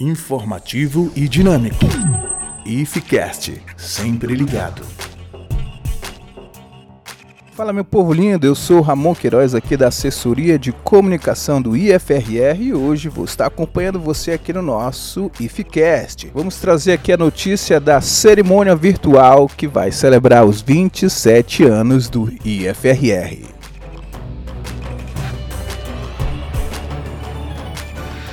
informativo e dinâmico. IFCast, sempre ligado. Fala meu povo lindo, eu sou Ramon Queiroz aqui da assessoria de comunicação do IFRR e hoje vou estar acompanhando você aqui no nosso IFCast. Vamos trazer aqui a notícia da cerimônia virtual que vai celebrar os 27 anos do IFRR.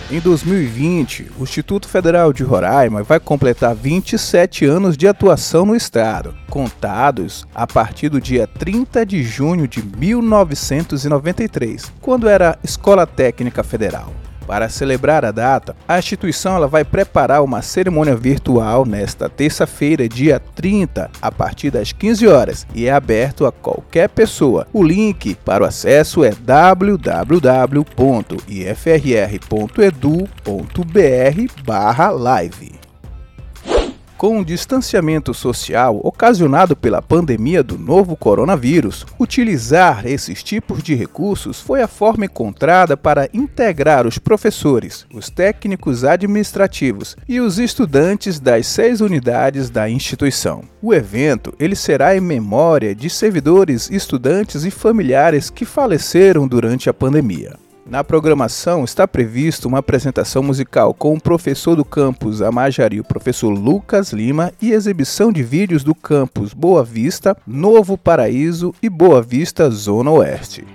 Em 2020, o Instituto Federal de Roraima vai completar 27 anos de atuação no estado, contados a partir do dia 30 de junho de 1993, quando era Escola Técnica Federal. Para celebrar a data, a instituição ela vai preparar uma cerimônia virtual nesta terça-feira, dia 30, a partir das 15 horas, e é aberto a qualquer pessoa. O link para o acesso é www.ifrr.edu.br/live com o distanciamento social ocasionado pela pandemia do novo coronavírus, utilizar esses tipos de recursos foi a forma encontrada para integrar os professores, os técnicos administrativos e os estudantes das seis unidades da instituição. O evento ele será em memória de servidores, estudantes e familiares que faleceram durante a pandemia. Na programação está previsto uma apresentação musical com o professor do campus Amajari, o professor Lucas Lima, e exibição de vídeos do campus Boa Vista, Novo Paraíso e Boa Vista Zona Oeste.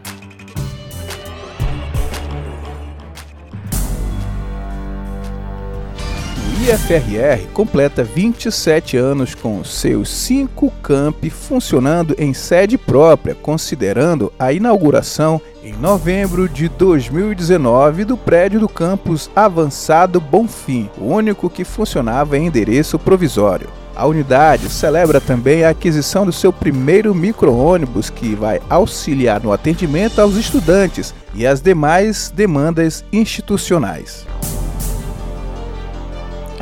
IFRR completa 27 anos com seus cinco campi funcionando em sede própria, considerando a inauguração em novembro de 2019 do prédio do campus Avançado Bonfim, o único que funcionava em endereço provisório. A unidade celebra também a aquisição do seu primeiro micro-ônibus que vai auxiliar no atendimento aos estudantes e as demais demandas institucionais.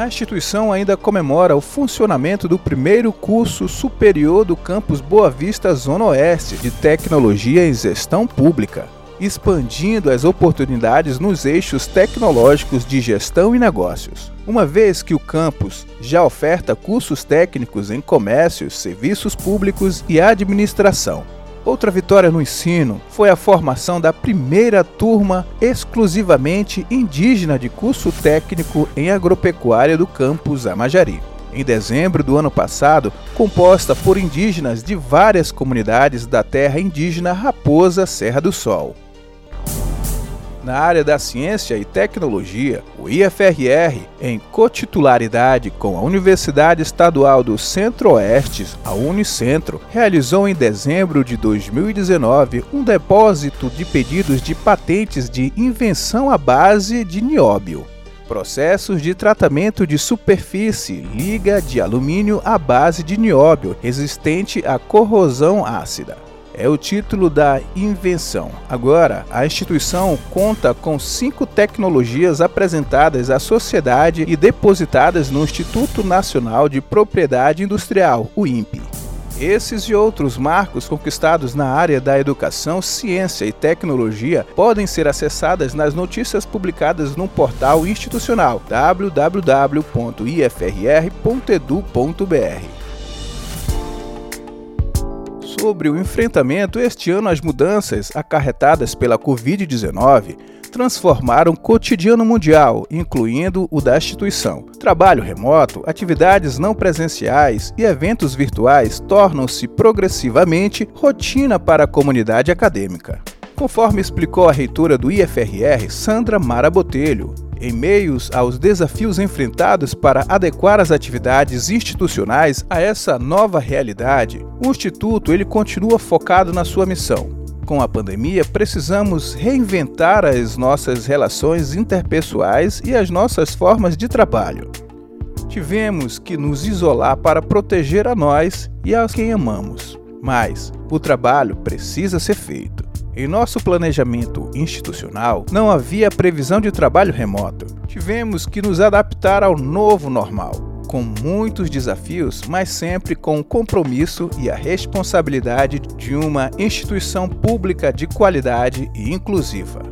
A instituição ainda comemora o funcionamento do primeiro curso superior do campus Boa Vista Zona Oeste de Tecnologia em Gestão Pública, expandindo as oportunidades nos eixos tecnológicos de gestão e negócios. Uma vez que o campus já oferta cursos técnicos em comércio, serviços públicos e administração, Outra vitória no ensino foi a formação da primeira turma exclusivamente indígena de curso técnico em agropecuária do campus Amajari. Em dezembro do ano passado, composta por indígenas de várias comunidades da terra indígena Raposa Serra do Sol. Na área da ciência e tecnologia, o IFRR, em cotitularidade com a Universidade Estadual do Centro-Oeste, a Unicentro, realizou em dezembro de 2019 um depósito de pedidos de patentes de invenção à base de nióbio. Processos de tratamento de superfície liga de alumínio à base de nióbio resistente à corrosão ácida é o título da invenção. Agora, a instituição conta com cinco tecnologias apresentadas à sociedade e depositadas no Instituto Nacional de Propriedade Industrial, o INPE. Esses e outros marcos conquistados na área da educação, ciência e tecnologia podem ser acessadas nas notícias publicadas no portal institucional www.ifrr.edu.br sobre o enfrentamento este ano às mudanças acarretadas pela Covid-19 transformaram o cotidiano mundial, incluindo o da instituição. Trabalho remoto, atividades não presenciais e eventos virtuais tornam-se progressivamente rotina para a comunidade acadêmica. Conforme explicou a reitora do IFRR, Sandra Mara Botelho, em meios aos desafios enfrentados para adequar as atividades institucionais a essa nova realidade, o Instituto ele continua focado na sua missão. Com a pandemia, precisamos reinventar as nossas relações interpessoais e as nossas formas de trabalho. Tivemos que nos isolar para proteger a nós e a quem amamos, mas o trabalho precisa ser feito. Em nosso planejamento institucional, não havia previsão de trabalho remoto. Tivemos que nos adaptar ao novo normal, com muitos desafios, mas sempre com o compromisso e a responsabilidade de uma instituição pública de qualidade e inclusiva.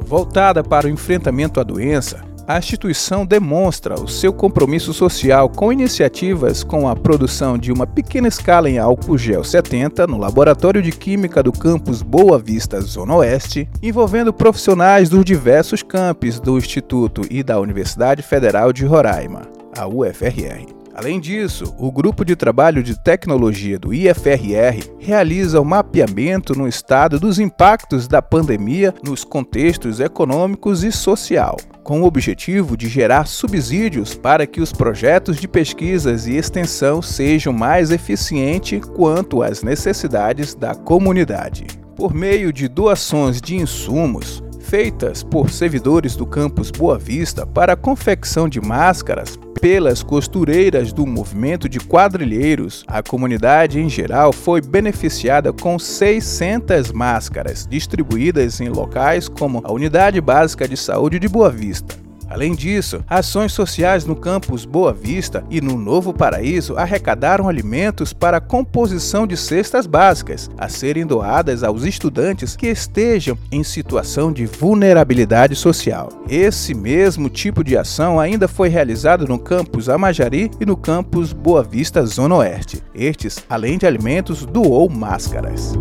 Voltada para o enfrentamento à doença, a instituição demonstra o seu compromisso social com iniciativas com a produção de uma pequena escala em álcool gel 70 no Laboratório de Química do campus Boa Vista, Zona Oeste, envolvendo profissionais dos diversos campos do Instituto e da Universidade Federal de Roraima, a UFRR. Além disso, o Grupo de Trabalho de Tecnologia do IFRR realiza o mapeamento no estado dos impactos da pandemia nos contextos econômicos e social, com o objetivo de gerar subsídios para que os projetos de pesquisas e extensão sejam mais eficientes quanto às necessidades da comunidade. Por meio de doações de insumos, feitas por servidores do campus Boa Vista para a confecção de máscaras pelas costureiras do movimento de quadrilheiros, a comunidade em geral foi beneficiada com 600 máscaras distribuídas em locais como a Unidade Básica de Saúde de Boa Vista, Além disso, ações sociais no campus Boa Vista e no Novo Paraíso arrecadaram alimentos para a composição de cestas básicas, a serem doadas aos estudantes que estejam em situação de vulnerabilidade social. Esse mesmo tipo de ação ainda foi realizado no campus Amajari e no campus Boa Vista Zona Oeste. Estes, além de alimentos, doou máscaras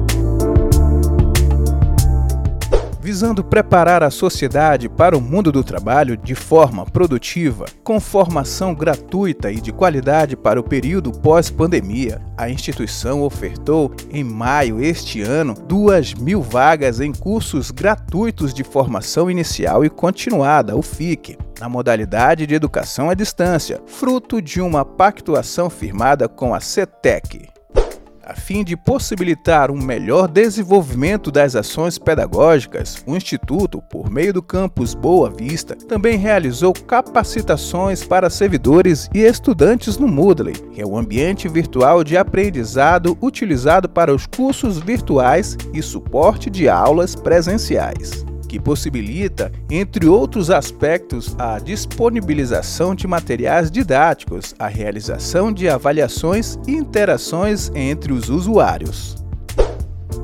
visando preparar a sociedade para o mundo do trabalho de forma produtiva, com formação gratuita e de qualidade para o período pós-pandemia. A instituição ofertou, em maio este ano, 2 mil vagas em cursos gratuitos de formação inicial e continuada, o FIC, na modalidade de educação à distância, fruto de uma pactuação firmada com a CETEC a fim de possibilitar um melhor desenvolvimento das ações pedagógicas, o Instituto, por meio do campus Boa Vista, também realizou capacitações para servidores e estudantes no Moodle, que é o ambiente virtual de aprendizado utilizado para os cursos virtuais e suporte de aulas presenciais que possibilita, entre outros aspectos, a disponibilização de materiais didáticos, a realização de avaliações e interações entre os usuários.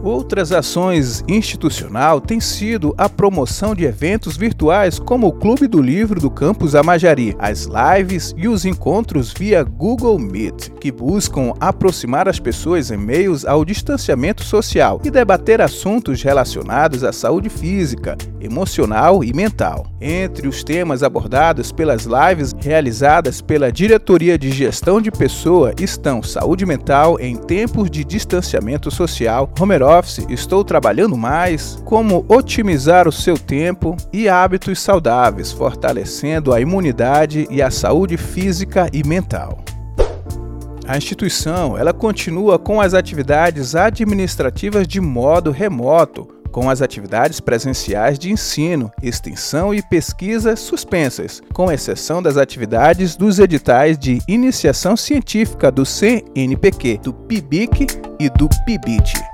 Outras ações institucional têm sido a promoção de eventos virtuais como o Clube do Livro do Campus Amajari, as lives e os encontros via Google Meet, que buscam aproximar as pessoas em meios ao distanciamento social e debater assuntos relacionados à saúde física, emocional e mental. Entre os temas abordados pelas lives realizadas pela Diretoria de Gestão de Pessoa estão saúde mental em tempos de distanciamento social, home office, estou trabalhando mais, como otimizar o seu tempo e hábitos saudáveis, fortalecendo a imunidade e a saúde física e mental. A instituição, ela continua com as atividades administrativas de modo remoto, com as atividades presenciais de ensino, extensão e pesquisa suspensas, com exceção das atividades dos editais de iniciação científica do CNPq, do PIBIC e do PIBIT.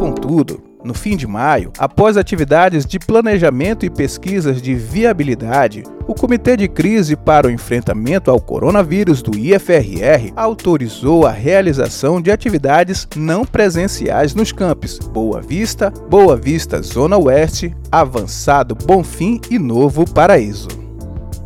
Contudo, no fim de maio, após atividades de planejamento e pesquisas de viabilidade, o Comitê de Crise para o Enfrentamento ao Coronavírus do IFRR autorizou a realização de atividades não presenciais nos campos Boa Vista, Boa Vista Zona Oeste, Avançado Bonfim e Novo Paraíso.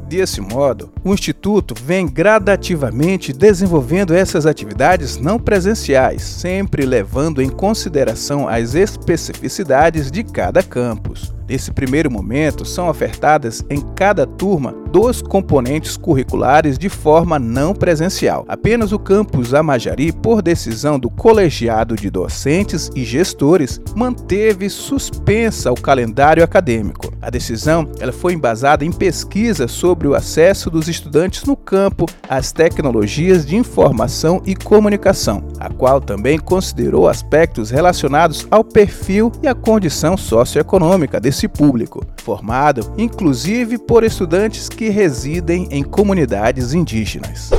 Desse modo, o Instituto vem gradativamente desenvolvendo essas atividades não presenciais, sempre levando em consideração as especificidades de cada campus. Nesse primeiro momento, são ofertadas em cada turma dois componentes curriculares de forma não presencial. Apenas o campus Amajari, por decisão do colegiado de docentes e gestores, manteve suspensa o calendário acadêmico. A decisão ela foi embasada em pesquisa sobre o acesso dos estudantes no campo às tecnologias de informação e comunicação, a qual também considerou aspectos relacionados ao perfil e à condição socioeconômica desse público, formado inclusive por estudantes que residem em comunidades indígenas.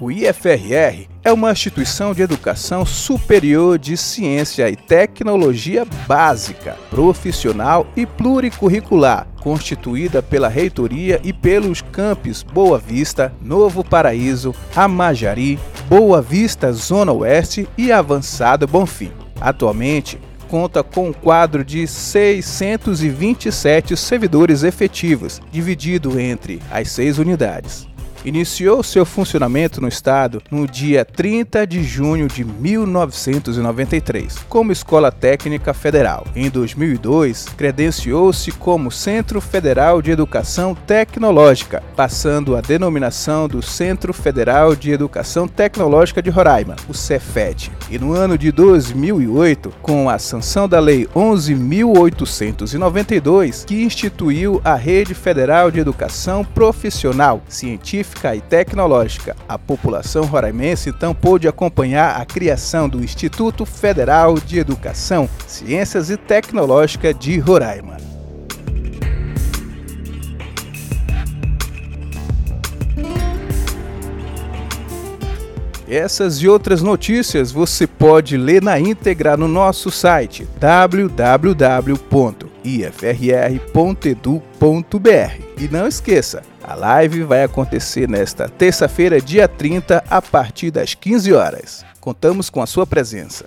O IFRR é uma instituição de educação superior de ciência e tecnologia básica, profissional e pluricurricular, constituída pela reitoria e pelos campos Boa Vista, Novo Paraíso, Amajari, Boa Vista Zona Oeste e Avançado Bonfim. Atualmente, conta com um quadro de 627 servidores efetivos, dividido entre as seis unidades iniciou seu funcionamento no estado no dia 30 de junho de 1993, como Escola Técnica Federal. Em 2002, credenciou-se como Centro Federal de Educação Tecnológica, passando a denominação do Centro Federal de Educação Tecnológica de Roraima, o Cefet. E no ano de 2008, com a sanção da Lei 11.892, que instituiu a Rede Federal de Educação Profissional, Científica científica e tecnológica. A população roraimense então pôde acompanhar a criação do Instituto Federal de Educação, Ciências e Tecnológica de Roraima. Essas e outras notícias você pode ler na íntegra no nosso site www.ifrr.edu.br. E não esqueça, a live vai acontecer nesta terça-feira, dia 30, a partir das 15 horas. Contamos com a sua presença.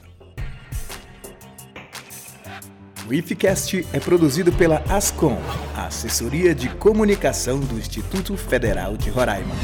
O IFCast é produzido pela Ascom, a assessoria de comunicação do Instituto Federal de Roraima.